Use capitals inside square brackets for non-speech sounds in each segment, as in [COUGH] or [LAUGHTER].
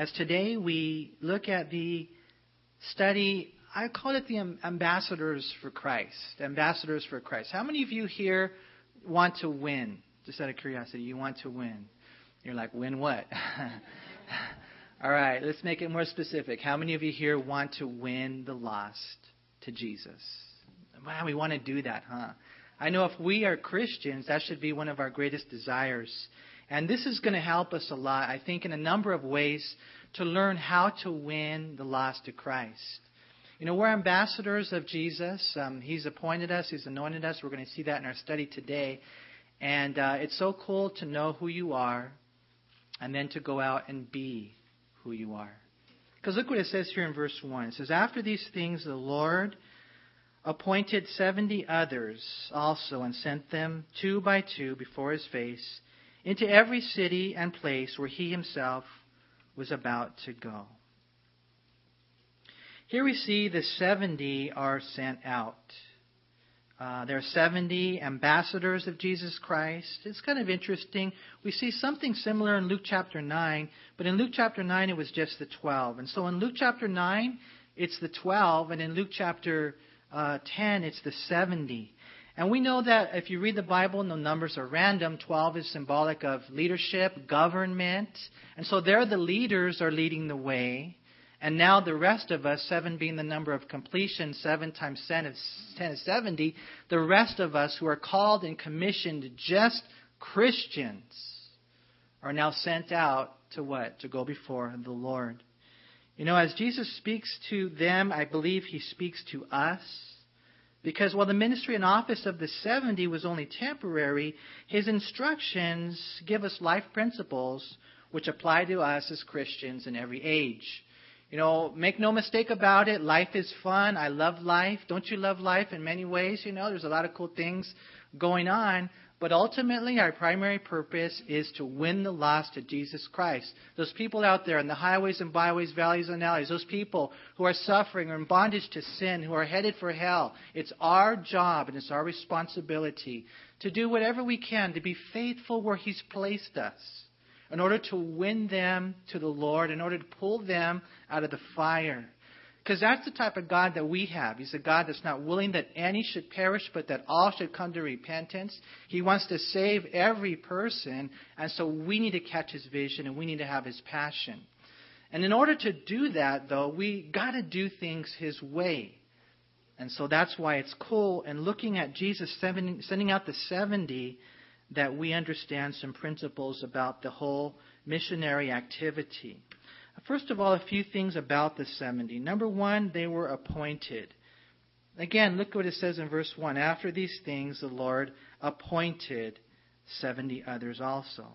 as today we look at the study, I call it the ambassadors for Christ. Ambassadors for Christ. How many of you here want to win? Just out of curiosity, you want to win. You're like, win what? [LAUGHS] All right, let's make it more specific. How many of you here want to win the lost to Jesus? Wow, we want to do that, huh? I know if we are Christians, that should be one of our greatest desires. And this is going to help us a lot, I think, in a number of ways to learn how to win the lost to Christ. You know, we're ambassadors of Jesus. Um, he's appointed us, He's anointed us. We're going to see that in our study today. And uh, it's so cool to know who you are and then to go out and be who you are. Because look what it says here in verse 1. It says, After these things, the Lord appointed seventy others also and sent them two by two before his face into every city and place where he himself was about to go. Here we see the 70 are sent out. Uh, there are 70 ambassadors of Jesus Christ. It's kind of interesting. We see something similar in Luke chapter 9, but in Luke chapter 9 it was just the 12. And so in Luke chapter 9, it's the 12, and in Luke chapter uh, 10, it's the 70. And we know that if you read the Bible the numbers are random, 12 is symbolic of leadership, government. And so there the leaders are leading the way. And now the rest of us, 7 being the number of completion, 7 times 10 is, 10 is 70, the rest of us who are called and commissioned just Christians are now sent out to what? To go before the Lord. You know, as Jesus speaks to them, I believe he speaks to us. Because while the ministry and office of the 70 was only temporary, his instructions give us life principles which apply to us as Christians in every age. You know, make no mistake about it, life is fun. I love life. Don't you love life in many ways? You know, there's a lot of cool things going on. But ultimately, our primary purpose is to win the lost to Jesus Christ. Those people out there in the highways and byways, valleys and alleys, those people who are suffering or in bondage to sin, who are headed for hell, it's our job and it's our responsibility to do whatever we can to be faithful where He's placed us in order to win them to the Lord, in order to pull them out of the fire. Because that's the type of God that we have. He's a God that's not willing that any should perish, but that all should come to repentance. He wants to save every person, and so we need to catch his vision and we need to have his passion. And in order to do that, though, we got to do things his way. And so that's why it's cool. And looking at Jesus sending out the 70, that we understand some principles about the whole missionary activity. First of all, a few things about the 70. Number one, they were appointed. Again, look what it says in verse 1. After these things, the Lord appointed 70 others also.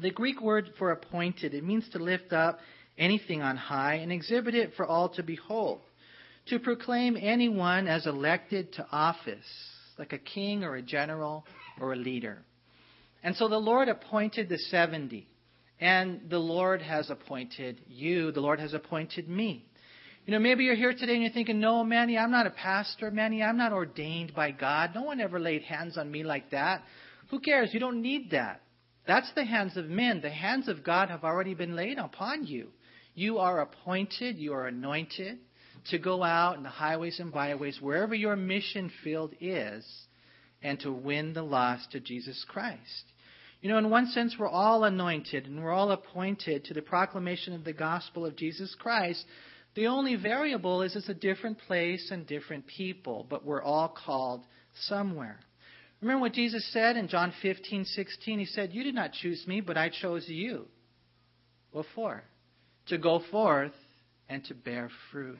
The Greek word for appointed, it means to lift up anything on high and exhibit it for all to behold. To proclaim anyone as elected to office, like a king or a general or a leader. And so the Lord appointed the 70. And the Lord has appointed you. The Lord has appointed me. You know, maybe you're here today and you're thinking, no, Manny, I'm not a pastor. Manny, I'm not ordained by God. No one ever laid hands on me like that. Who cares? You don't need that. That's the hands of men. The hands of God have already been laid upon you. You are appointed, you are anointed to go out in the highways and byways, wherever your mission field is, and to win the lost to Jesus Christ. You know, in one sense, we're all anointed and we're all appointed to the proclamation of the gospel of Jesus Christ. The only variable is it's a different place and different people, but we're all called somewhere. Remember what Jesus said in John 15, 16? He said, You did not choose me, but I chose you. What for? To go forth and to bear fruit.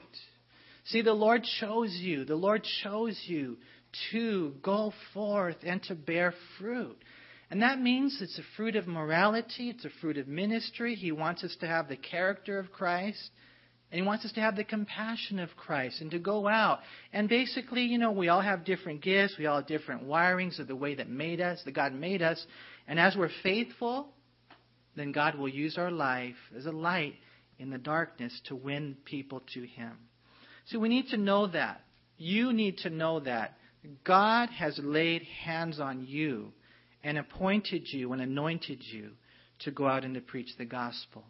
See, the Lord chose you. The Lord chose you to go forth and to bear fruit. And that means it's a fruit of morality, it's a fruit of ministry. He wants us to have the character of Christ, and He wants us to have the compassion of Christ and to go out. And basically, you know, we all have different gifts, we all have different wirings of the way that made us, that God made us. And as we're faithful, then God will use our life as a light in the darkness to win people to Him. So we need to know that. You need to know that. God has laid hands on you and appointed you and anointed you to go out and to preach the gospel.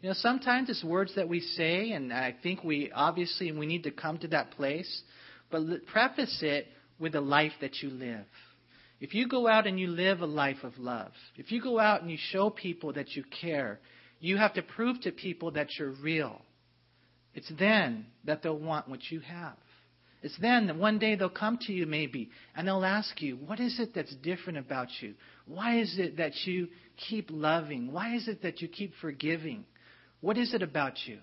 You know, sometimes it's words that we say, and I think we obviously we need to come to that place, but preface it with the life that you live. If you go out and you live a life of love, if you go out and you show people that you care, you have to prove to people that you're real. It's then that they'll want what you have. It's then that one day they'll come to you, maybe, and they'll ask you, What is it that's different about you? Why is it that you keep loving? Why is it that you keep forgiving? What is it about you?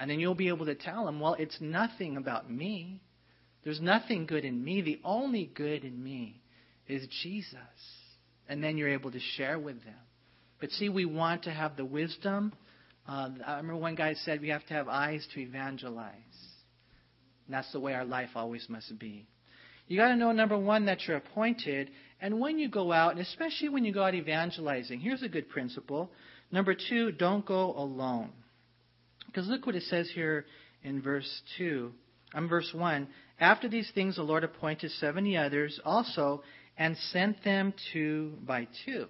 And then you'll be able to tell them, Well, it's nothing about me. There's nothing good in me. The only good in me is Jesus. And then you're able to share with them. But see, we want to have the wisdom. Uh, I remember one guy said we have to have eyes to evangelize. And that's the way our life always must be. You got to know, number one, that you're appointed. And when you go out, and especially when you go out evangelizing, here's a good principle. Number two, don't go alone. Because look what it says here in verse 2. I'm verse 1. After these things, the Lord appointed 70 others also and sent them two by two.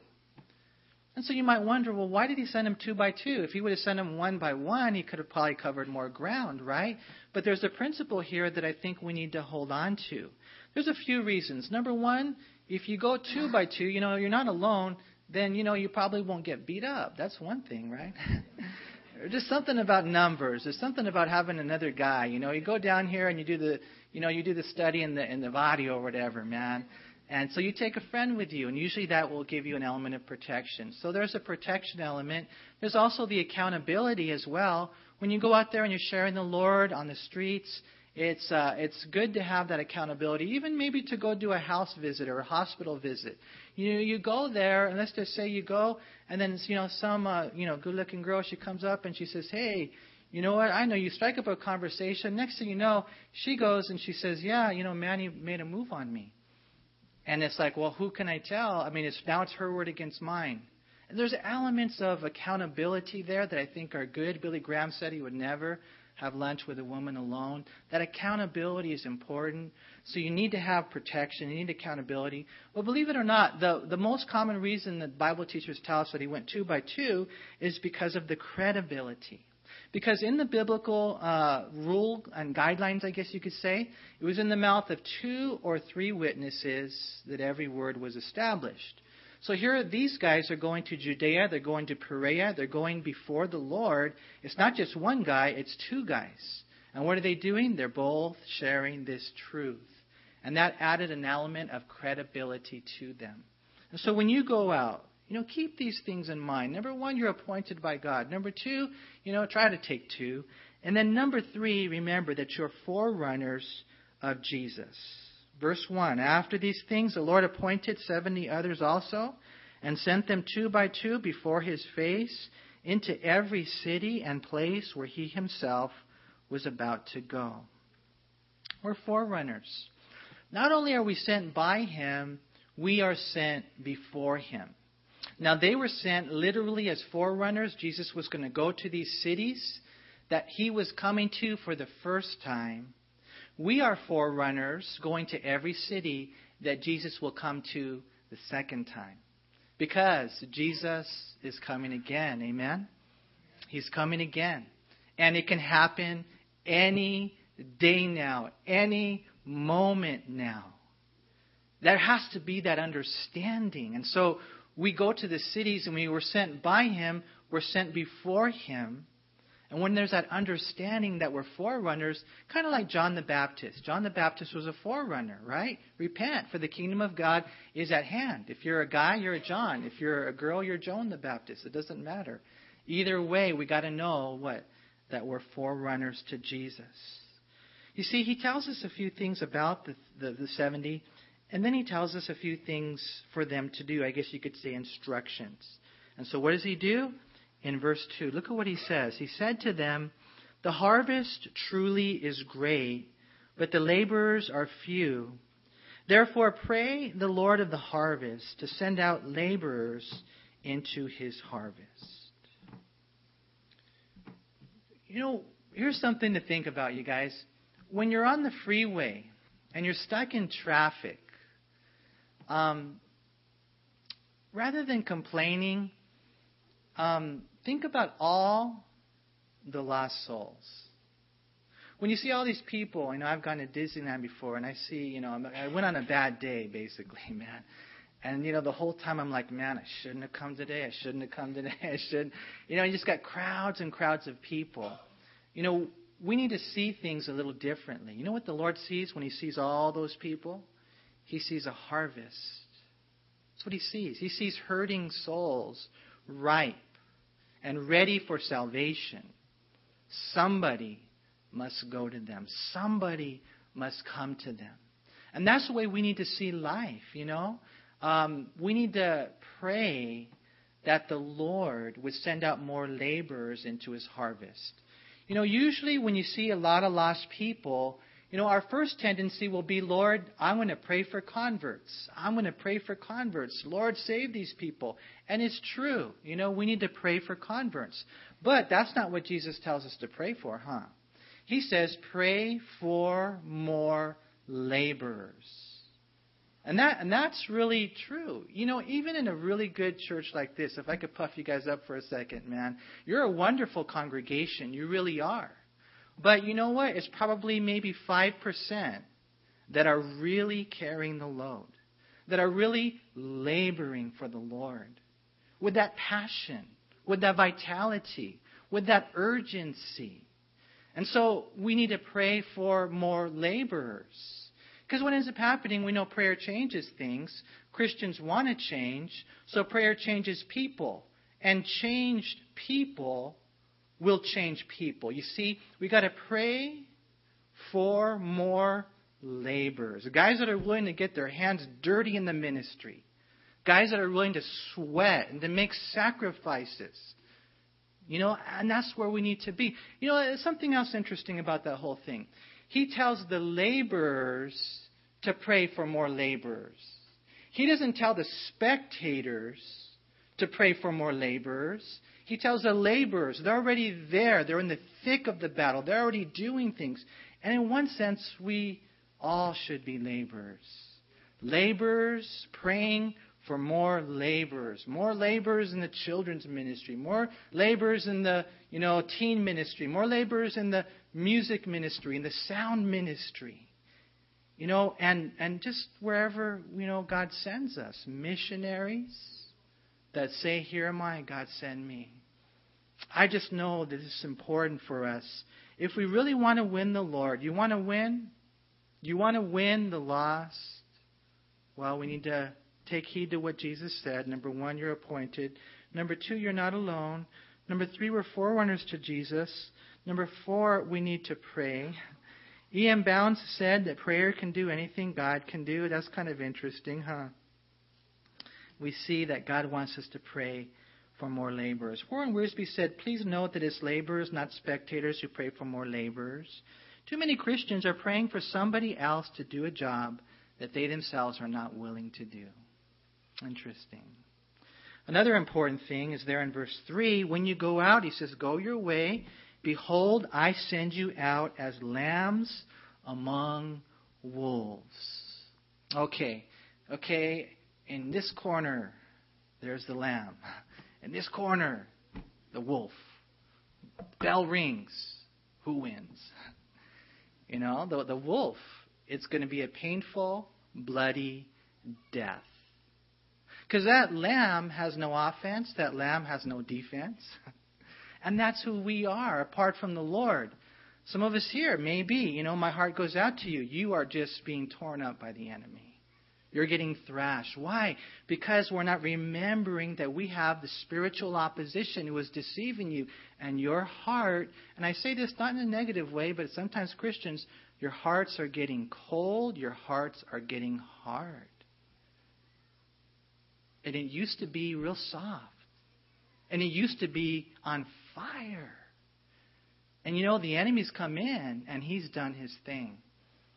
And so you might wonder, well, why did he send them two by two? If he would have sent them one by one, he could have probably covered more ground, right? But there's a principle here that I think we need to hold on to. There's a few reasons. Number one, if you go two by two, you know, you're not alone, then, you know, you probably won't get beat up. That's one thing, right? [LAUGHS] Just something about numbers. There's something about having another guy. You know, you go down here and you do the, you know, you do the study in the in the body or whatever, man. And so you take a friend with you, and usually that will give you an element of protection. So there's a protection element. There's also the accountability as well. When you go out there and you're sharing the Lord on the streets, it's uh, it's good to have that accountability. Even maybe to go do a house visit or a hospital visit. You you go there, and let's just say you go, and then you know some uh, you know good-looking girl she comes up and she says, "Hey, you know what? I know you strike up a conversation. Next thing you know, she goes and she says, "Yeah, you know, Manny made a move on me." And it's like, well, who can I tell? I mean, it's now it's her word against mine. And there's elements of accountability there that I think are good. Billy Graham said he would never have lunch with a woman alone. That accountability is important. So you need to have protection. You need accountability. But believe it or not, the, the most common reason that Bible teachers tell us that he went two by two is because of the credibility. Because in the biblical uh, rule and guidelines, I guess you could say, it was in the mouth of two or three witnesses that every word was established. So here, these guys are going to Judea, they're going to Perea, they're going before the Lord. It's not just one guy, it's two guys. And what are they doing? They're both sharing this truth. And that added an element of credibility to them. And so when you go out, you know, keep these things in mind. Number one, you're appointed by God. Number two, you know, try to take two. And then number three, remember that you're forerunners of Jesus. Verse 1 After these things, the Lord appointed seventy others also, and sent them two by two before his face into every city and place where he himself was about to go. We're forerunners. Not only are we sent by him, we are sent before him. Now, they were sent literally as forerunners. Jesus was going to go to these cities that he was coming to for the first time. We are forerunners going to every city that Jesus will come to the second time. Because Jesus is coming again. Amen? He's coming again. And it can happen any day now, any moment now. There has to be that understanding. And so we go to the cities and we were sent by him, we're sent before him. And when there's that understanding that we're forerunners, kind of like John the Baptist. John the Baptist was a forerunner, right? Repent, for the kingdom of God is at hand. If you're a guy, you're a John. If you're a girl, you're Joan the Baptist. It doesn't matter. Either way, we got to know what that we're forerunners to Jesus. You see, he tells us a few things about the, the, the 70 and then he tells us a few things for them to do. I guess you could say instructions. And so what does he do? In verse 2, look at what he says. He said to them, The harvest truly is great, but the laborers are few. Therefore, pray the Lord of the harvest to send out laborers into his harvest. You know, here's something to think about, you guys. When you're on the freeway and you're stuck in traffic, um, rather than complaining, um, think about all the lost souls. When you see all these people, you know, I've gone to Disneyland before, and I see, you know, I went on a bad day, basically, [LAUGHS] man. And you know, the whole time I'm like, man, I shouldn't have come today. I shouldn't have come today. [LAUGHS] I should, you know, you just got crowds and crowds of people. You know, we need to see things a little differently. You know what the Lord sees when He sees all those people? He sees a harvest. That's what He sees. He sees hurting souls, ripe and ready for salvation. Somebody must go to them. Somebody must come to them. And that's the way we need to see life, you know? Um, we need to pray that the Lord would send out more laborers into his harvest. You know, usually when you see a lot of lost people, you know, our first tendency will be, Lord, I'm going to pray for converts. I'm going to pray for converts. Lord, save these people. And it's true. You know, we need to pray for converts. But that's not what Jesus tells us to pray for, huh? He says, pray for more laborers. And that and that's really true. You know, even in a really good church like this, if I could puff you guys up for a second, man, you're a wonderful congregation. You really are. But you know what? It's probably maybe 5% that are really carrying the load, that are really laboring for the Lord with that passion, with that vitality, with that urgency. And so we need to pray for more laborers. Because what ends up happening, we know prayer changes things. Christians want to change, so prayer changes people. And changed people will change people. You see, we got to pray for more laborers. Guys that are willing to get their hands dirty in the ministry. Guys that are willing to sweat and to make sacrifices. You know, and that's where we need to be. You know, there's something else interesting about that whole thing. He tells the laborers to pray for more laborers. He doesn't tell the spectators to pray for more laborers. He tells the laborers, they're already there. They're in the thick of the battle. They're already doing things. And in one sense, we all should be laborers. Laborers praying for more laborers, more laborers in the children's ministry, more laborers in the you know teen ministry, more laborers in the music ministry, in the sound ministry. You know, and, and just wherever, you know, God sends us. Missionaries that say, Here am I, God send me. I just know that it's important for us. If we really want to win the Lord, you want to win? You want to win the lost? Well, we need to take heed to what Jesus said. Number one, you're appointed. Number two, you're not alone. Number three, we're forerunners to Jesus. Number four, we need to pray. E.M. Bounds said that prayer can do anything God can do. That's kind of interesting, huh? We see that God wants us to pray for more laborers. Warren Wiersbe said, Please note that it's laborers, not spectators, who pray for more laborers. Too many Christians are praying for somebody else to do a job that they themselves are not willing to do. Interesting. Another important thing is there in verse 3 when you go out, he says, Go your way Behold, I send you out as lambs among wolves. Okay, okay, in this corner, there's the lamb. In this corner, the wolf. Bell rings. Who wins? You know, the, the wolf, it's going to be a painful, bloody death. Because that lamb has no offense, that lamb has no defense. [LAUGHS] And that's who we are apart from the Lord. Some of us here, maybe, you know, my heart goes out to you. You are just being torn up by the enemy. You're getting thrashed. Why? Because we're not remembering that we have the spiritual opposition who is deceiving you. And your heart, and I say this not in a negative way, but sometimes Christians, your hearts are getting cold, your hearts are getting hard. And it used to be real soft. And it used to be on fire. And you know, the enemy's come in and he's done his thing.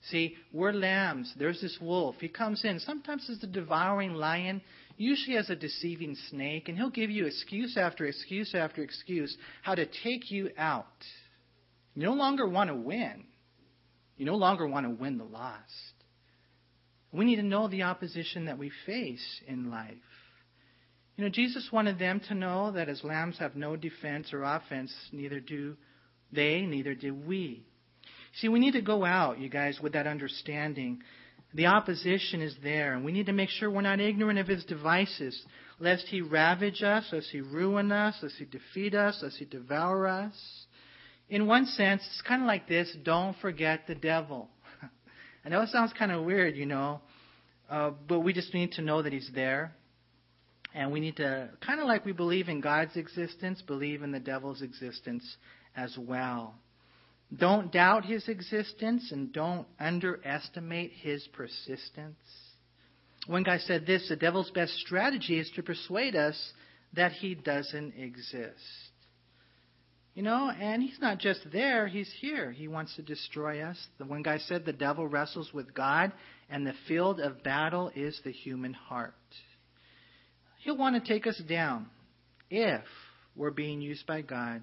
See, we're lambs. There's this wolf. He comes in. Sometimes as a devouring lion, usually as a deceiving snake, and he'll give you excuse after excuse after excuse how to take you out. You no longer want to win. You no longer want to win the lost. We need to know the opposition that we face in life. You know, Jesus wanted them to know that as lambs have no defense or offense, neither do they, neither do we. See, we need to go out, you guys, with that understanding. The opposition is there, and we need to make sure we're not ignorant of his devices, lest he ravage us, lest he ruin us, lest he defeat us, lest he devour us. In one sense, it's kind of like this don't forget the devil. [LAUGHS] I know it sounds kind of weird, you know, uh, but we just need to know that he's there. And we need to, kind of like we believe in God's existence, believe in the devil's existence as well. Don't doubt his existence and don't underestimate his persistence. One guy said this the devil's best strategy is to persuade us that he doesn't exist. You know, and he's not just there, he's here. He wants to destroy us. The one guy said the devil wrestles with God, and the field of battle is the human heart. He'll want to take us down if we're being used by God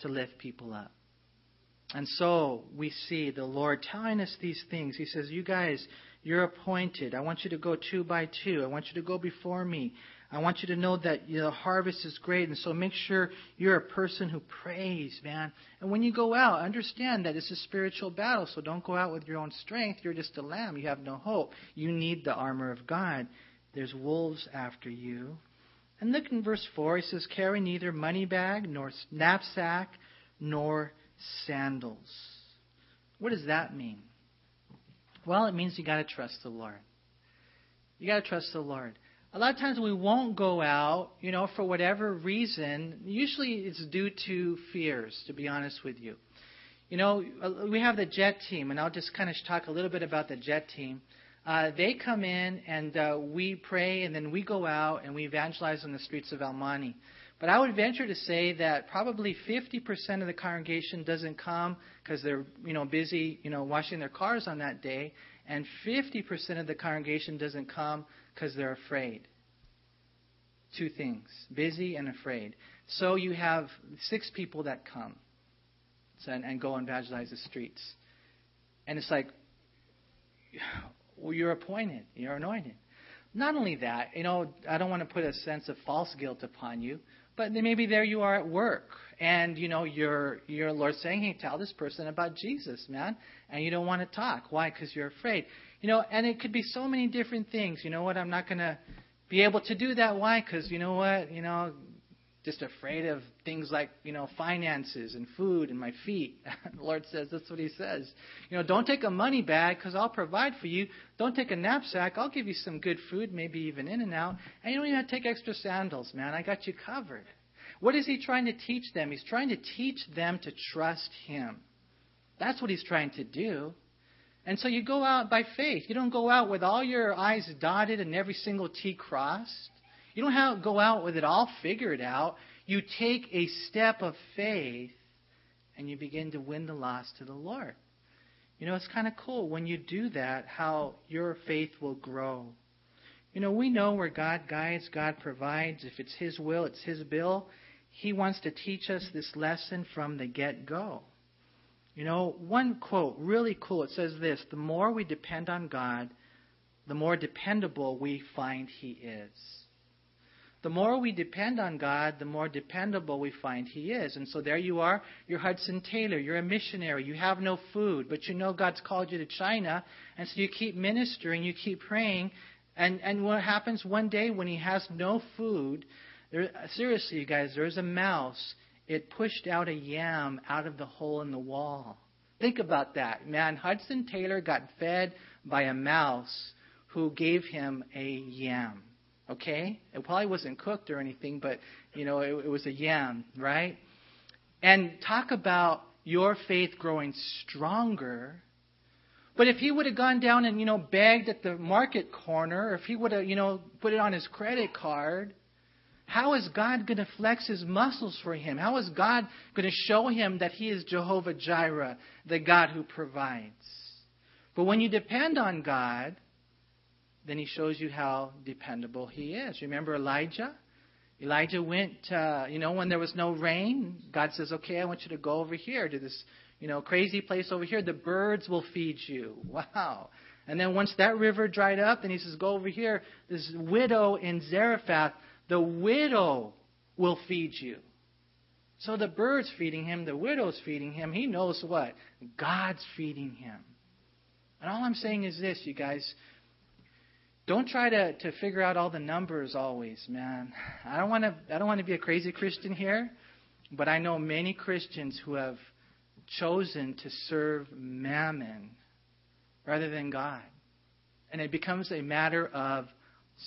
to lift people up. And so we see the Lord telling us these things. He says, You guys, you're appointed. I want you to go two by two. I want you to go before me. I want you to know that the harvest is great. And so make sure you're a person who prays, man. And when you go out, understand that it's a spiritual battle. So don't go out with your own strength. You're just a lamb. You have no hope. You need the armor of God. There's wolves after you. And look in verse 4. He says, Carry neither money bag, nor knapsack, nor sandals. What does that mean? Well, it means you got to trust the Lord. You got to trust the Lord. A lot of times we won't go out, you know, for whatever reason. Usually it's due to fears, to be honest with you. You know, uh, we have the JET team, and I'll just kind of talk a little bit about the JET team. Uh, they come in and uh, we pray, and then we go out and we evangelize on the streets of Monte. But I would venture to say that probably 50% of the congregation doesn't come because they're, you know, busy, you know, washing their cars on that day, and 50% of the congregation doesn't come because they're afraid. Two things: busy and afraid. So you have six people that come and, and go and evangelize the streets, and it's like, well, you're appointed, you're anointed. Not only that, you know, I don't want to put a sense of false guilt upon you, but maybe there you are at work, and you know your your Lord saying, "Hey, tell this person about Jesus, man," and you don't want to talk. Why? Because you're afraid. You know, and it could be so many different things. You know what? I'm not going to be able to do that. Why? Because you know what? You know, just afraid of things like you know finances and food and my feet. [LAUGHS] the Lord says that's what He says. You know, don't take a money bag because I'll provide for you. Don't take a knapsack. I'll give you some good food, maybe even In-N-Out. And you don't even have to take extra sandals, man. I got you covered. What is He trying to teach them? He's trying to teach them to trust Him. That's what He's trying to do. And so you go out by faith. You don't go out with all your I's dotted and every single T crossed. You don't have, to go out with it all figured out. You take a step of faith and you begin to win the lost to the Lord. You know, it's kind of cool when you do that, how your faith will grow. You know, we know where God guides, God provides. If it's His will, it's His bill. He wants to teach us this lesson from the get go. You know, one quote, really cool, it says this The more we depend on God, the more dependable we find He is the more we depend on God, the more dependable we find He is. And so there you are, you're Hudson Taylor, you're a missionary, you have no food, but you know God's called you to China, and so you keep ministering, you keep praying, and, and what happens one day when He has no food, there, seriously, you guys, there's a mouse. It pushed out a yam out of the hole in the wall. Think about that. Man, Hudson Taylor got fed by a mouse who gave him a yam. Okay? It probably wasn't cooked or anything, but, you know, it, it was a yam, right? And talk about your faith growing stronger. But if he would have gone down and, you know, begged at the market corner, or if he would have, you know, put it on his credit card, how is God going to flex his muscles for him? How is God going to show him that he is Jehovah Jireh, the God who provides? But when you depend on God, then he shows you how dependable he is. Remember Elijah? Elijah went, uh, you know, when there was no rain, God says, okay, I want you to go over here to this, you know, crazy place over here. The birds will feed you. [LAUGHS] Wow. And then once that river dried up, then he says, go over here. This widow in Zarephath, the widow will feed you. So the bird's feeding him, the widow's feeding him. He knows what? God's feeding him. And all I'm saying is this, you guys. Don't try to, to figure out all the numbers always, man. I don't want to I don't want to be a crazy Christian here, but I know many Christians who have chosen to serve mammon rather than God. And it becomes a matter of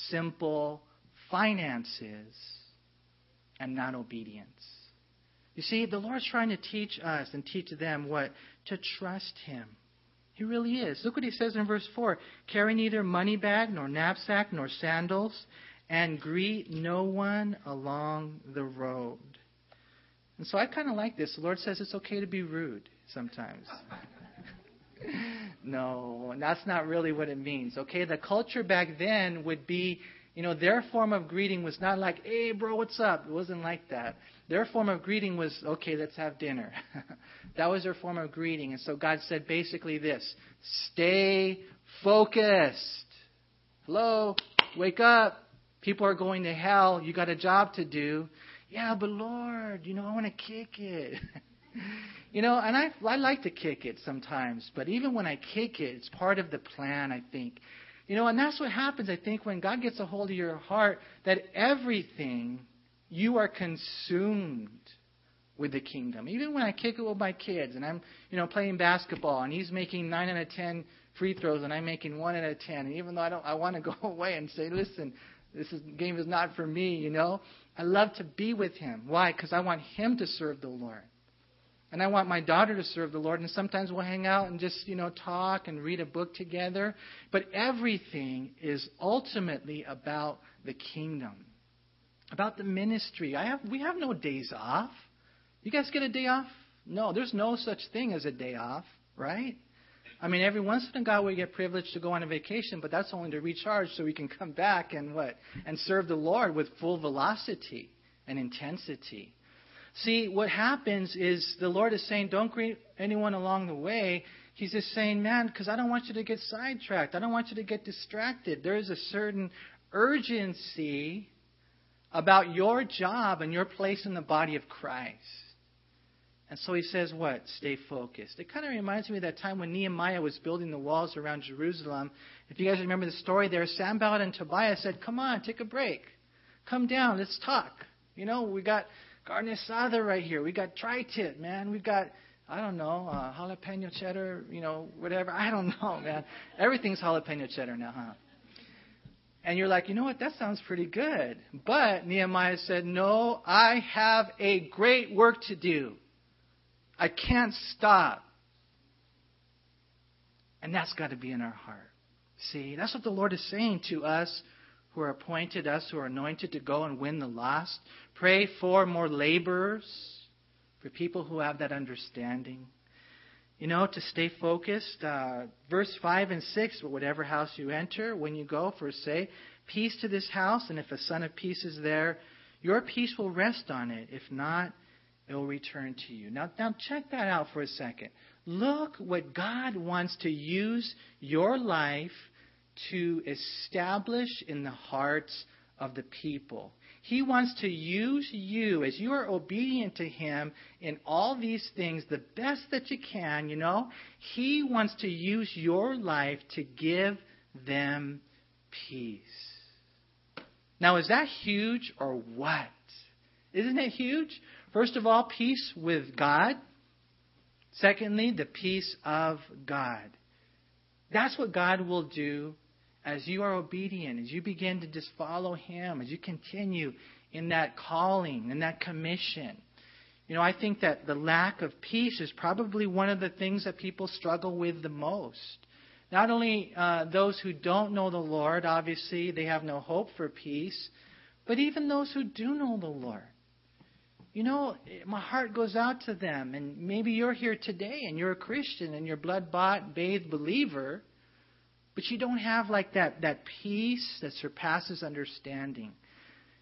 simple finances and not obedience. You see, the Lord's trying to teach us and teach them what? To trust Him. He really is. Look what He says in verse 4 Carry neither money bag, nor knapsack, nor sandals, and greet no one along the road. And so I kind of like this. The Lord says it's okay to be rude sometimes. [LAUGHS] no, that's not really what it means. Okay, the culture back then would be you know, their form of greeting was not like, hey, bro, what's up? It wasn't like that. Their form of greeting was, okay, let's have dinner. [LAUGHS] that was their form of greeting. And so God said basically this stay focused. Hello, wake up. People are going to hell. You got a job to do. Yeah, but Lord, you know, I want to kick it. [LAUGHS] you know, and I I like to kick it sometimes, but even when I kick it, it's part of the plan, I think. You know, and that's what happens, I think, when God gets a hold of your heart, that everything you are consumed with the kingdom. Even when I kick it with my kids and I'm, you know, playing basketball and he's making nine out of ten free throws and I'm making one out of ten. And even though I don't I want to [LAUGHS] go away and say, listen, this is, game is not for me, you know. I love to be with him. Why? Because I want him to serve the Lord. And I want my daughter to serve the Lord. And sometimes we'll hang out and just, you know, talk and read a book together. But everything is ultimately about the kingdom, about the ministry. I have, we have no days off. You guys get a day off? No, there's no such thing as a day off, right? I mean, every once in a while we get privileged to go on a vacation, but that's only to recharge so we can come back and what? And serve the Lord with full velocity and intensity. See, what happens is the Lord is saying, don't greet anyone along the way. He's just saying, man, because I don't want you to get sidetracked. I don't want you to get distracted. There is a certain urgency about your job and your place in the body of Christ. And so he says, what? Stay focused. It kind of reminds me of that time when Nehemiah was building the walls around Jerusalem. If you guys remember the story there, Sanballat and Tobiah said, come on, take a break. Come down, let's talk. You know, we got carne asada right here. We got tri-tip, man. We got I don't know, uh, jalapeno cheddar, you know, whatever. I don't [LAUGHS] know, man. Everything's jalapeno cheddar now, huh? And you're like, you know what? That sounds pretty good. But Nehemiah said, no, I have a great work to do. I can't stop. And that's got to be in our heart. See, that's what the Lord is saying to us who are appointed, us who are anointed to go and win the lost. Pray for more laborers, for people who have that understanding. You know, to stay focused. Uh, verse 5 and 6 whatever house you enter, when you go, first say, Peace to this house, and if a son of peace is there, your peace will rest on it. If not, it will return to you. Now, now check that out for a second. Look what God wants to use your life to establish in the hearts of the people. He wants to use you as you are obedient to Him in all these things, the best that you can, you know. He wants to use your life to give them peace. Now, is that huge or what? Isn't it huge? First of all, peace with God. Secondly, the peace of God. That's what God will do as you are obedient, as you begin to just follow Him, as you continue in that calling, in that commission. You know, I think that the lack of peace is probably one of the things that people struggle with the most. Not only uh, those who don't know the Lord, obviously, they have no hope for peace, but even those who do know the Lord. You know, my heart goes out to them, and maybe you're here today and you're a Christian and you're blood bought, bathed believer but you don't have like that, that peace that surpasses understanding.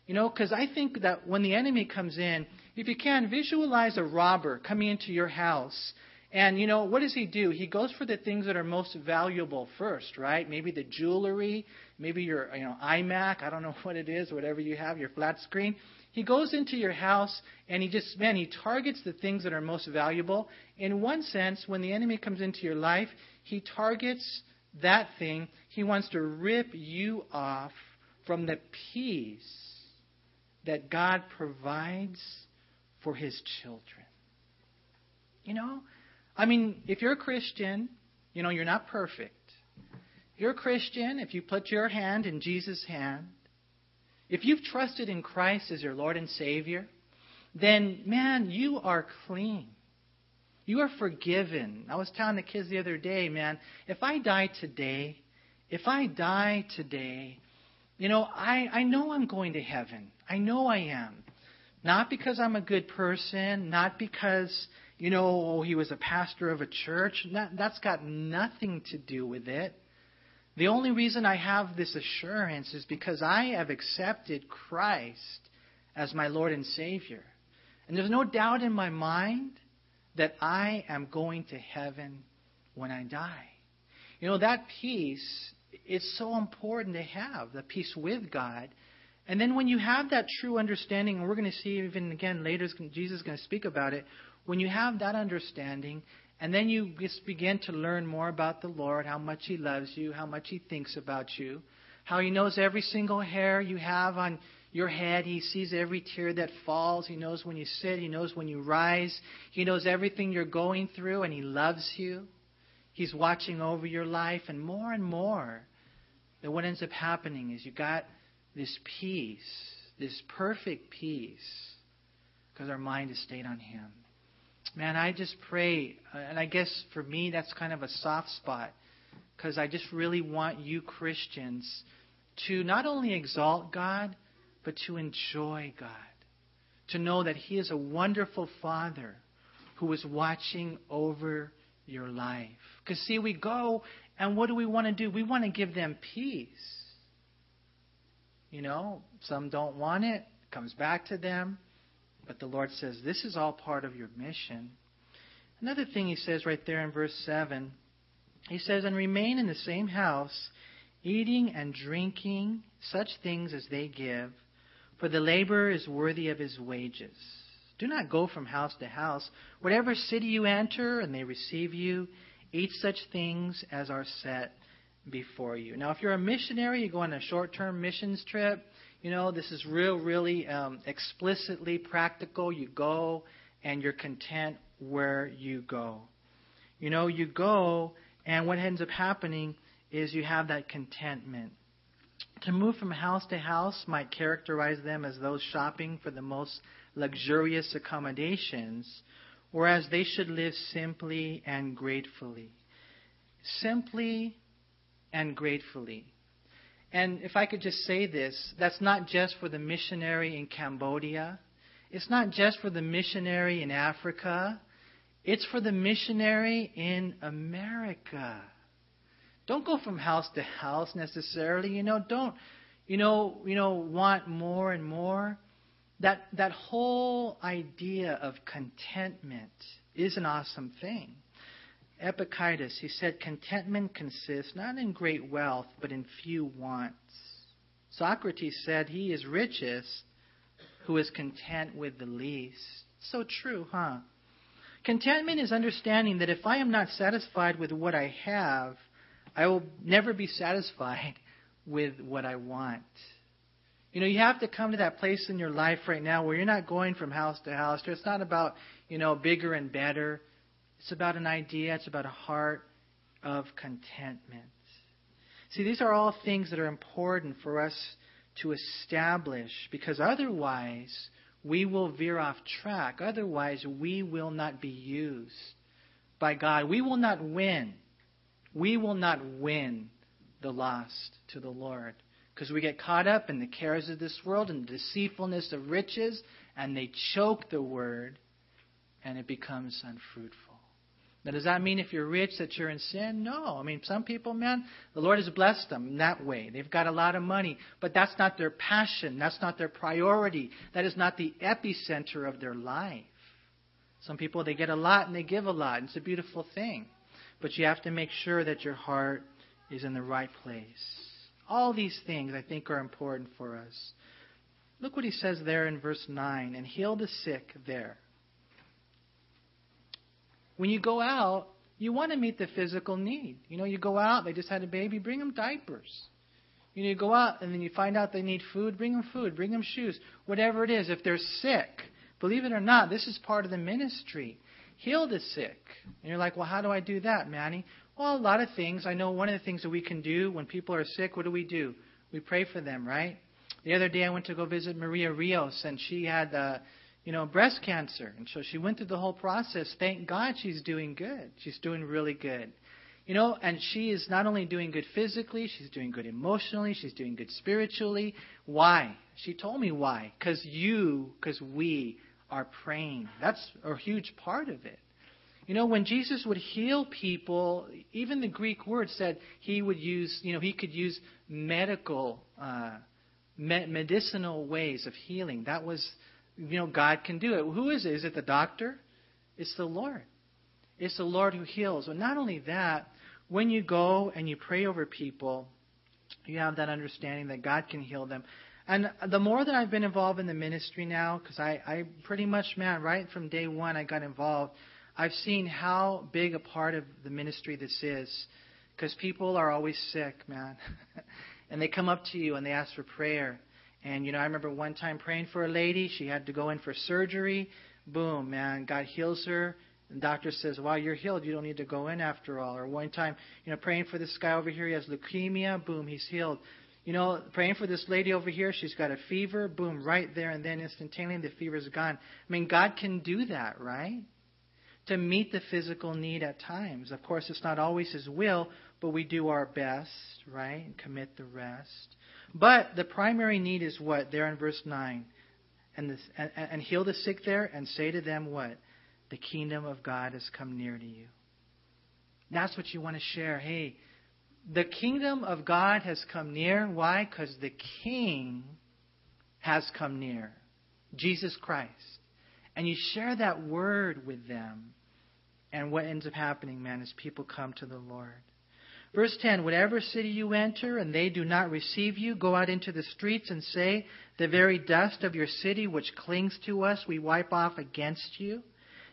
You know, because I think that when the enemy comes in, if you can, visualize a robber coming into your house And you know, what does he do? He goes for the things that are most valuable first, right? Maybe the jewelry, maybe your you know iMac, I don't know [LAUGHS] what it is, whatever you have, your flat screen. He goes into your house and he just man, he targets the things that are most valuable. In one sense, when the enemy comes into your life, he targets that thing. He wants to rip you off from the peace that God provides for his children. You know, I mean, if you're a Christian, you know, you're not perfect. If you're a Christian, if you put your hand in Jesus' hand, if you've trusted in Christ as your Lord and Savior, then, man, you are clean. You are forgiven. I was telling the kids the other day, man, if I die today, if I die today, you know, I, I know I'm going to heaven. I know I am. Not because I'm a good person, not because, you know, oh, he was a pastor of a church. That, that's got nothing to do with it. The only reason I have this assurance is because I have accepted Christ as my Lord and Savior. And there's no doubt in my mind that I am going to heaven when I die. You know, that peace is so important to have, the peace with God. And then when you have that true understanding, and we're going to see even again later, Jesus is going to speak about it. When you have that understanding, and then you just begin to learn more about the Lord, how much He loves you, how much He thinks about you, how He knows every single hair you have on your head. He sees every tear that falls. He knows when you sit. He knows when you rise. He knows everything you're going through, and He loves you. He's watching over your life, and more and more. That what ends up happening is you got this peace, this perfect peace, because our mind is stayed on Him. Man, I just pray, uh, and I guess for me that's kind of a soft spot, because I just really want you Christians to not only exalt God, but to enjoy God. To know that He is a wonderful Father who is watching over your life. Because, see, we go, and what do we want to do? We want to give them peace. You know, some don't want it, it comes back to them. But the Lord says, this is all part of your mission. Another thing he says right there in verse 7 he says, And remain in the same house, eating and drinking such things as they give, for the laborer is worthy of his wages. Do not go from house to house. Whatever city you enter and they receive you, eat such things as are set before you. Now, if you're a missionary, you go on a short term missions trip, you know, this is real, really um, explicitly practical. You go and you're content where you go. You know, you go, and what ends up happening is you have that contentment. To move from house to house might characterize them as those shopping for the most luxurious accommodations, whereas they should live simply and gratefully. Simply and gratefully. And if I could just say this, that's not just for the missionary in Cambodia. It's not just for the missionary in Africa. It's for the missionary in America. Don't go from house to house necessarily. You know, don't, you know, you know, want more and more. That that whole idea of contentment is an awesome thing. Epictetus, he said, contentment consists not in great wealth, but in few wants. Socrates said, he is richest who is content with the least. So true, huh? Contentment is understanding that if I am not satisfied with what I have, I will never be satisfied [LAUGHS] with what I want. You know, you have to come to that place in your life right now where you're not going from house to house. It's not about, you know, bigger and better. It's about an idea, it's about a heart of contentment. See, these are all things that are important for us to establish because otherwise we will veer off track. Otherwise, we will not be used by God. We will not win. We will not win the lost to the Lord because we get caught up in the cares of this world and the deceitfulness of riches, and they choke the word, and it becomes unfruitful. Now, does that mean if you're rich that you're in sin? No. I mean, some people, man, the Lord has blessed them in that way. They've got a lot of money, but that's not their passion. That's not their priority. That is not the epicenter of their life. Some people, they get a lot and they give a lot. It's a beautiful thing. But you have to make sure that your heart is in the right place. All these things, I think, are important for us. Look what he says there in verse 9 and heal the sick there. When you go out, you want to meet the physical need. You know, you go out, they just had a baby, bring them diapers. You know, you go out and then you find out they need food, bring them food, bring them shoes, whatever it is. If they're sick, believe it or not, this is part of the ministry. Heal the sick. And you're like, well, how do I do that, Manny? Well, a lot of things. I know one of the things that we can do when people are sick, what do we do? We pray for them, right? The other day I went to go visit Maria Rios, and she had, uh, you know, breast cancer. And so she went through the whole process. Thank God she's doing good. She's doing really good. You know, and she is not only doing good physically, she's doing good emotionally, she's doing good spiritually. Why? She told me why. Because you, because we are praying. That's a huge part of it. You know, when Jesus would heal people, even the Greek word said he would use, you know, he could use medical, uh, medicinal ways of healing. That was, you know, God can do it. Who is it? Is it the doctor? It's the Lord. It's the Lord who heals. But not only that, when you go and you pray over people, you have that understanding that God can heal them. And the more that I've been involved in the ministry now, because I, I pretty much, man, right from day one I got involved, I've seen how big a part of the ministry this is. Because people are always sick, man. [LAUGHS] and they come up to you and they ask for prayer. And, you know, I remember one time praying for a lady. She had to go in for surgery. Boom, man. God heals her. The doctor says, Wow, you're healed. You don't need to go in after all. Or one time, you know, praying for this guy over here. He has leukemia. Boom, he's healed. You know, praying for this lady over here. She's got a fever. Boom, right there. And then instantaneously the fever's gone. I mean, God can do that, right? To meet the physical need at times. Of course, it's not always His will, but we do our best, right? And commit the rest. But the primary need is what? There in verse 9. And, this, and, and heal the sick there and say to them what? The kingdom of God has come near to you. That's what you want to share. Hey, the kingdom of God has come near. Why? Because the king has come near. Jesus Christ. And you share that word with them. And what ends up happening, man, is people come to the Lord. Verse 10 Whatever city you enter and they do not receive you, go out into the streets and say, The very dust of your city which clings to us, we wipe off against you.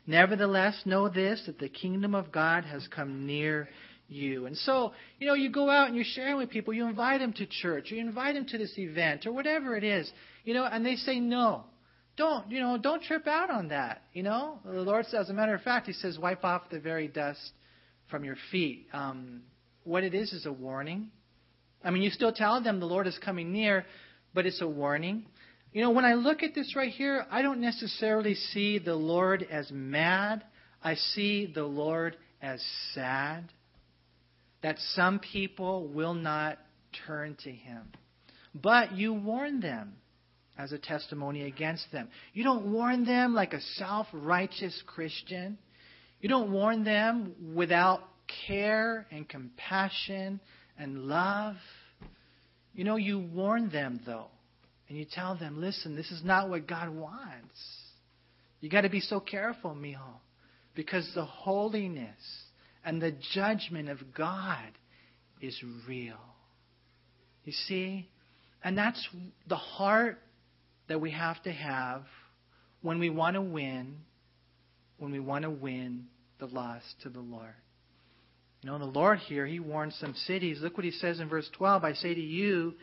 Nevertheless, know this, that the kingdom of God has come near you. And so, you know, you go out and you're sharing with people, you invite them to church, you invite them to this event, or whatever it is, you know, and they say no. Don't, you know, don't trip out on that, you know. The Lord says, as a matter of fact, He says, wipe off the very dust from your feet. Um, what it is is a warning. I mean, you still tell them the Lord is coming near, but it's a warning. You know, when I look at this right here, I don't necessarily see the Lord as mad. I see the Lord as sad. That some people will not turn to Him. But you warn them as a testimony against them. You don't warn them like a self righteous Christian. You don't warn them without care and compassion and love. You know, you warn them, though. And you tell them, listen, this is not what God wants. You got to be so careful, mijo, because the holiness and the judgment of God is real. You see? And that's the heart that we have to have when we want to win, when we want to win the lost to the Lord. You know, the Lord here, He warns some cities. Look what He says in verse 12 I say to you,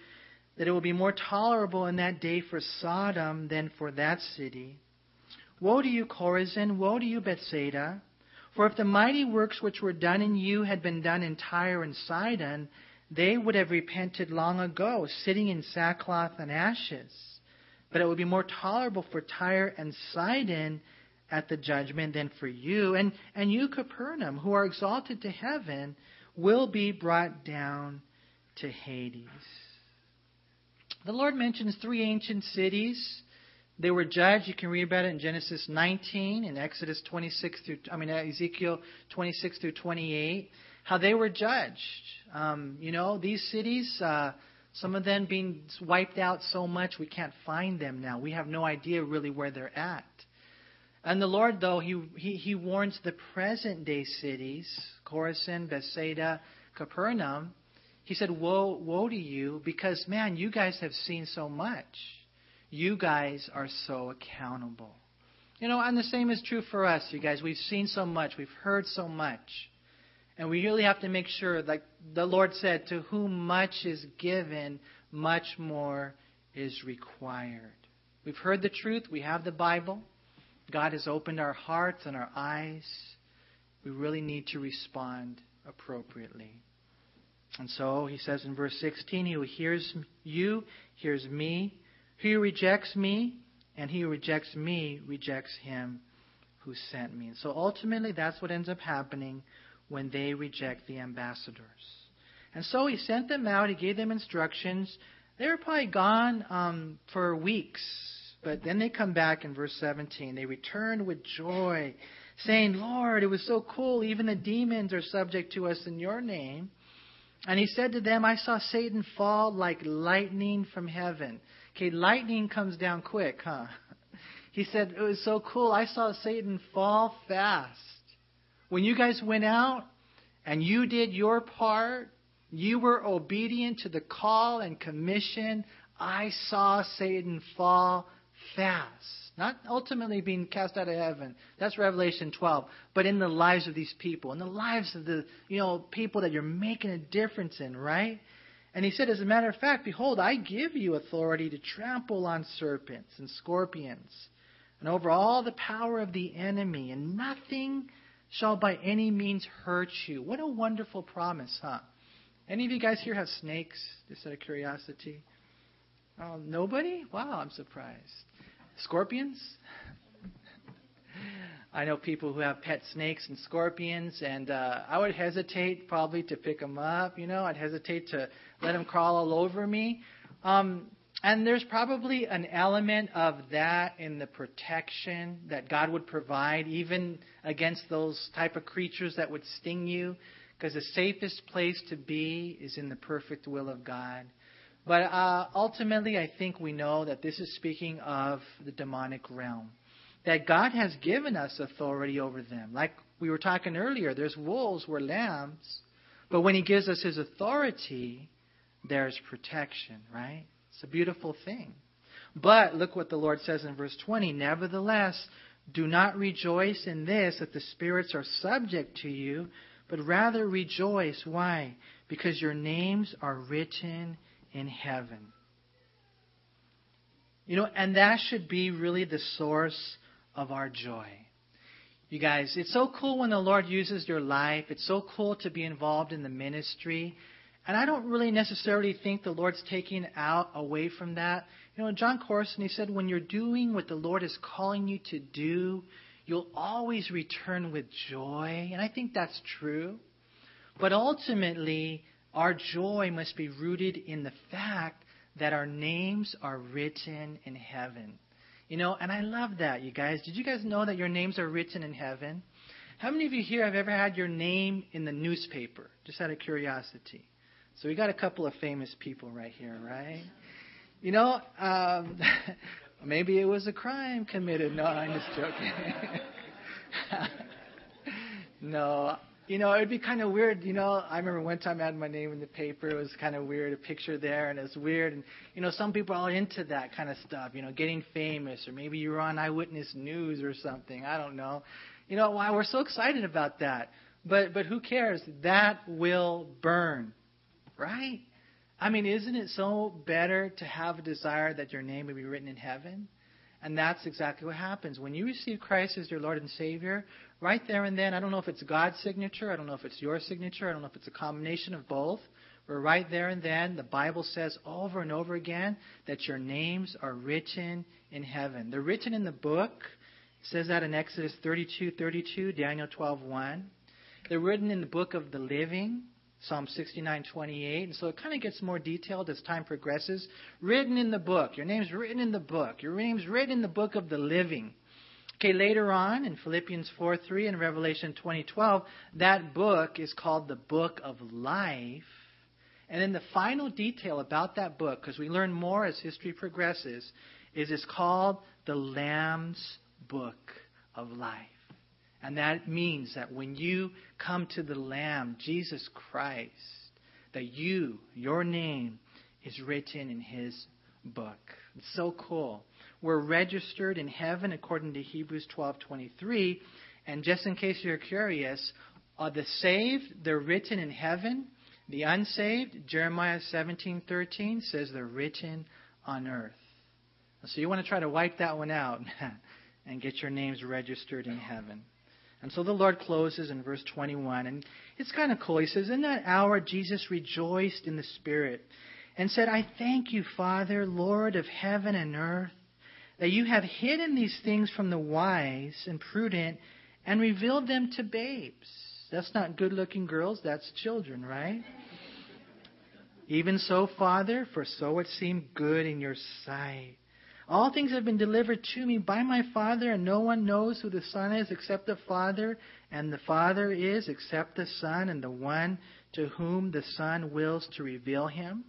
that it will be more tolerable in that day for Sodom than for that city. Woe to you, Chorazin! Woe to you, Bethsaida! For if the mighty works which were done in you had been done in Tyre and Sidon, they would have repented long ago, sitting in sackcloth and ashes. But it would be more tolerable for Tyre and Sidon at the judgment than for you. And, and you, Capernaum, who are exalted to heaven, will be brought down to Hades. The Lord mentions three ancient cities. They were judged. You can read about it in Genesis 19 and Exodus 26 through, I mean, Ezekiel 26 through 28, how they were judged. Um, you know, these cities, uh, some of them being wiped out so much we can't find them now. We have no idea really where they're at. And the Lord, though, he, he, he warns the present day cities, Chorazin, Bethsaida, Capernaum, he said, Woe, woe to you, because, man, you guys have seen so much. You guys are so accountable. You know, and the same is true for us, you guys. We've seen so much, we've heard so much. And we really have to make sure, like the Lord said, to whom much is given, much more is required. We've heard the truth, we have the Bible. God has opened our hearts and our eyes. We really need to respond appropriately. And so he says in verse 16, He who hears you hears me. He rejects me and he who rejects me rejects him who sent me. And so ultimately, that's what ends up happening when they reject the ambassadors. And so he sent them out, he gave them instructions. They were probably gone um, for weeks, but then they come back in verse 17. They returned with joy, saying, Lord, it was so cool. Even the demons are subject to us in your name. And he said to them, I saw Satan fall like lightning from heaven. Okay, lightning comes down quick, huh? He said, It was so cool. I saw Satan fall fast. When you guys went out and you did your part, you were obedient to the call and commission. I saw Satan fall fast. Not ultimately being cast out of heaven. That's Revelation 12. But in the lives of these people, in the lives of the you know people that you're making a difference in, right? And he said, As a matter of fact, behold, I give you authority to trample on serpents and scorpions and over all the power of the enemy, and nothing shall by any means hurt you. What a wonderful promise, huh? Any of you guys here have snakes, just out of curiosity? Oh, nobody? Wow, I'm surprised. Scorpions? I know people who have pet snakes and scorpions, and uh, I would hesitate probably to pick them up. You know, I'd hesitate to let them crawl all over me. Um, and there's probably an element of that in the protection that God would provide, even against those type of creatures that would sting you, because the safest place to be is in the perfect will of God. But uh, ultimately, I think we know that this is speaking of the demonic realm that God has given us authority over them. Like we were talking earlier, there's wolves, we're lambs. But when He gives us His authority, there's protection, right? It's a beautiful thing. But look what the Lord says in verse 20 Nevertheless, do not rejoice in this that the spirits are subject to you, but rather rejoice. Why? Because your names are written in heaven. You know, and that should be really the source of our joy. You guys, it's so cool when the Lord uses your life. It's so cool to be involved in the ministry. And I don't really necessarily think the Lord's taking out away from that. You know, Jon Courson, he said, when you're doing what the Lord is calling you to do, you'll always return with joy. And I think that's true. But ultimately, our joy must be rooted in the fact that our names are written in heaven. You know, and I love that, you guys. Did you guys know that your names are written in heaven? How many of you here have ever had your name in the newspaper? Just out of curiosity. So we got a couple of famous people right here, right? You know, um, [LAUGHS] maybe it was a crime committed. No, I'm just joking. [LAUGHS] no, you know, it'd be kind of weird. You know, I remember one time I had my name in the paper. It was kind of weird, a picture there, and it was weird. And you know, some people are into that kind of stuff. You know, getting famous, or maybe you were on Eyewitness News or something. I don't know. You know, why we're so excited about that. But but who cares? That will burn, right? I mean, isn't it so better to have a desire that your name would be written in heaven? And that's exactly what happens. When you receive Christ as your Lord and Savior, right there and then, I don't know if it's God's signature, I don't know if it's your signature, I don't know if it's a combination of both, but right there and then, the Bible says over and over again that your names are written in heaven. They're written in the book. It says that in Exodus 32:32, Daniel 12:1. They're written in the book of the living. Psalm 69:28. And so it kind of gets more detailed as time progresses. Written in the book. Your name's written in the book. Your name's written in the book of the living. Okay, later on in Philippians 4:3 and Revelation 20:12, that book is called the book of life. And then the final detail about that book, because we learn more as history progresses, is it's called the Lamb's book of life. And that means that when you come to the Lamb, Jesus Christ, that you, your name, is written in his book. It's so cool. We're registered in heaven according to Hebrews 12:23, and just in case you're curious, are the saved, they're written in heaven. The unsaved, Jeremiah 17:13 says they're written on earth. So you want to try to wipe that one out [LAUGHS] and get your names registered in heaven. And so the Lord closes in verse 21, and it's kind of cool. He says, In that hour, Jesus rejoiced in the Spirit and said, I thank you, Father, Lord of heaven and earth, that you have hidden these things from the wise and prudent and revealed them to babes. That's not good looking girls, that's children, right? Even so, Father, for so it seemed good in your sight. All things have been delivered to me by my Father, and no one knows who the Son is except the Father, and the Father is except the Son, and the one to whom the Son wills to reveal him.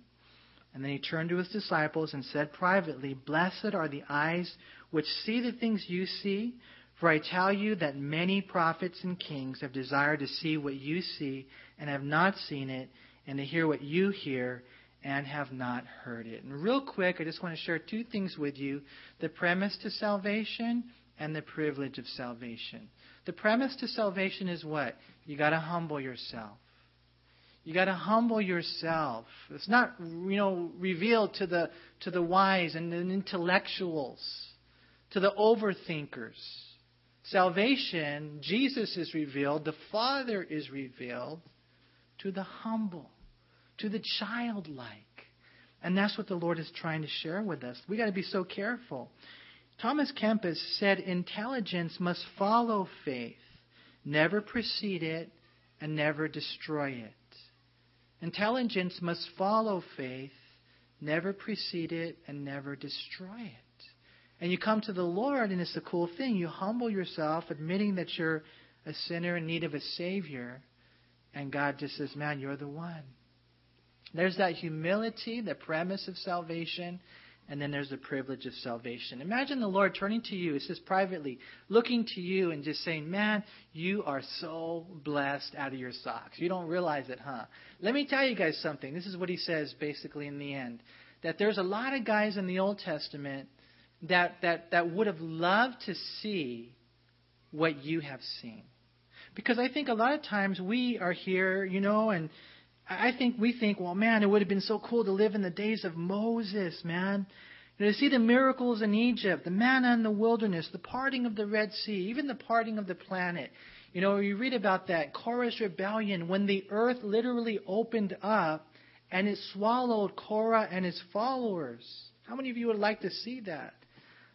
And then he turned to his disciples and said privately, Blessed are the eyes which see the things you see. For I tell you that many prophets and kings have desired to see what you see and have not seen it, and to hear what you hear and have not heard it. And real quick, I just want to share two things with you the premise to salvation and the privilege of salvation. The premise to salvation is what? You got to humble yourself. You got to humble yourself. It's not, you know, revealed to the to the wise and the intellectuals, to the overthinkers. Salvation, Jesus is revealed, the Father is revealed to the humble, to the childlike. And that's what the Lord is trying to share with us. We got to be so careful. Thomas Kempis said intelligence must follow faith, never precede it, and never destroy it. Intelligence must follow faith, never precede it, and never destroy it. And you come to the Lord, and it's a cool thing. You humble yourself, admitting that you're a sinner in need of a Savior. And God just says, Man, you're the one. There's that humility, the premise of salvation, and then there's the privilege of salvation. Imagine the Lord turning to you, it says privately, looking to you and just saying, Man, you are so blessed out of your socks. You don't realize it, huh? Let me tell you guys something. This is what he says basically in the end. That there's a lot of guys in the Old Testament that, that, that would have loved to see what you have seen. Because I think a lot of times we are here, you know, and I think we think, well, man, it would have been so cool to live in the days of Moses, man. You know, to see the miracles in Egypt, the manna in the wilderness, the parting of the Red Sea, even the parting of the planet. You know, you read about that Korah's rebellion when the earth literally opened up and it swallowed Korah and his followers. How many of you would like to see that?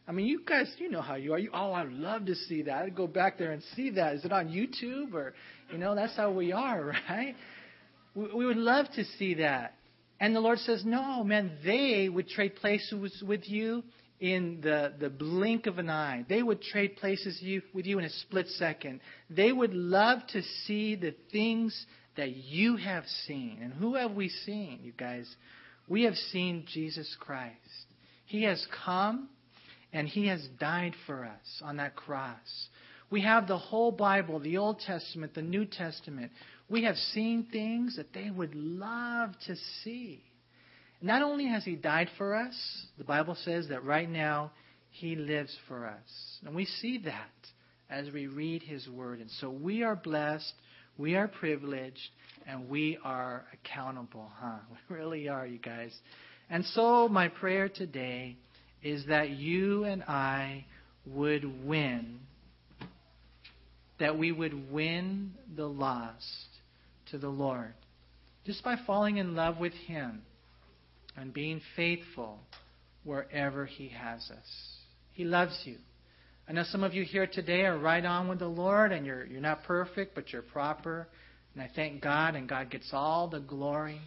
I mean, you guys, you know how you are. You, oh, I'd love to see that. I'd go back there and see that. Is it on YouTube or, you know, that's how we are, [LAUGHS] right? We, we would love to see that. And the Lord says, no, man, they would trade places with you in the, the blink of an eye. They would trade places you, with you in a split second. They would love to see the things that you have seen. And who have we seen, you guys? We have seen Jesus Christ. He has come and he has died for us on that cross. We have the whole Bible, the Old Testament, the New Testament. We have seen things that they would love to see. Not only has he died for us, the Bible says that right now he lives for us. And we see that as we read his word. And so we are blessed, we are privileged, and we are accountable, huh? [LAUGHS] We really are, you guys. And so my prayer today is that you and I would win, that we would win the lost to the Lord just by falling in love with Him and being faithful wherever He has us. He loves you. I know some of you here today are right on with the Lord and you're, you're not perfect, but you're proper. And I thank God, and God gets all the glory.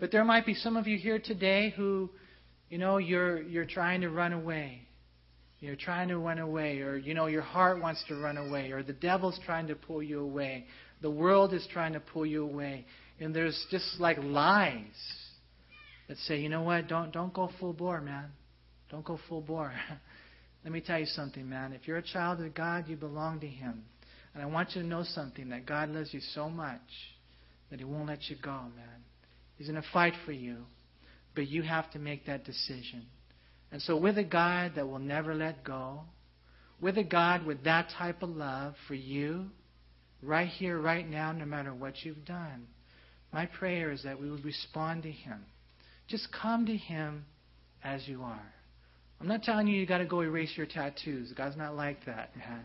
But there might be some of you here today who you know, you're you're trying to run away. You're trying to run away, or you know, your heart wants to run away, or the devil's trying to pull you away. The world is trying to pull you away. And there's just like lies that say, you know what, don't don't go full bore, man. Don't go full bore. [LAUGHS] Let me tell you something, man. If you're a child of God, you belong to Him. And I want you to know something that God loves you so much that He won't let you go, man. He's going to fight for you. But you have to make that decision. And so, with a God that will never let go, with a God with that type of love for you, right here, right now, no matter what you've done, my prayer is that we would respond to Him. Just come to Him as you are. I'm not telling you you got to go erase your tattoos. God's not like that, man.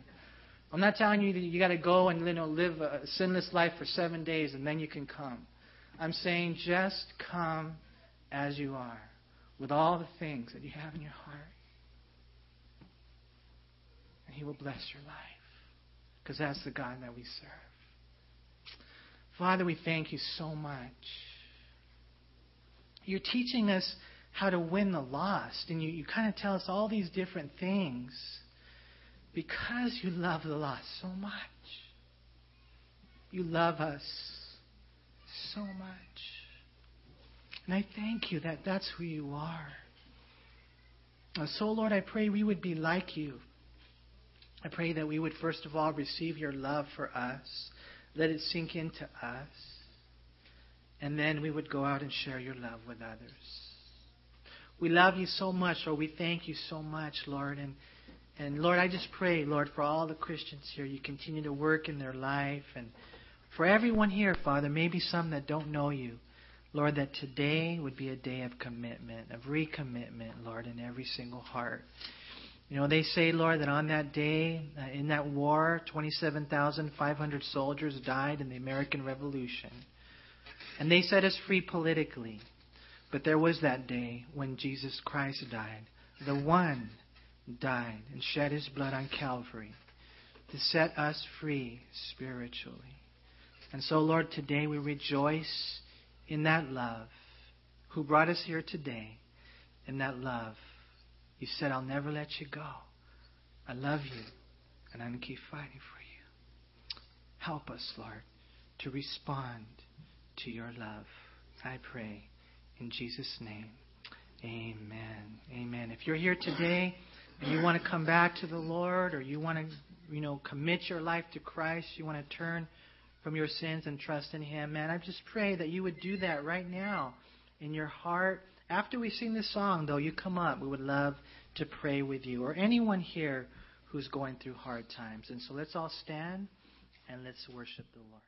I'm not telling you that you got to go and you know, live a sinless life for seven days and then you can come. I'm saying just come as you are with all the things that you have in your heart. And He will bless your life because that's the God that we serve. Father, we thank you so much. You're teaching us how to win the lost, and you, you kind of tell us all these different things because you love the lost so much. You love us so much. And I thank you that that's who you are. And so, Lord, I pray we would be like you. I pray that we would, first of all, receive your love for us, let it sink into us, and then we would go out and share your love with others. We love you so much, Lord. We thank you so much, Lord. And, and Lord, I just pray, Lord, for all the Christians here, you continue to work in their life. And for everyone here, Father, maybe some that don't know you, Lord, that today would be a day of commitment, of recommitment, Lord, in every single heart. You know, they say, Lord, that on that day, uh, in that war, 27,500 soldiers died in the American Revolution. And they set us free politically. But there was that day when Jesus Christ died. The one died and shed his blood on Calvary to set us free spiritually. And so, Lord, today we rejoice in that love who brought us here today, in that love. You said, I'll never let you go. I love you, and I'm going to keep fighting for you. Help us, Lord, to respond to your love. I pray in Jesus' name. Amen. Amen. If you're here today and you want to come back to the Lord or you want to, you know, commit your life to Christ, you want to turn from your sins and trust in Him, man, I just pray that you would do that right now in your heart. After we sing this song, though, you come up. We would love to pray with you or anyone here who's going through hard times. And so let's all stand and let's worship the Lord.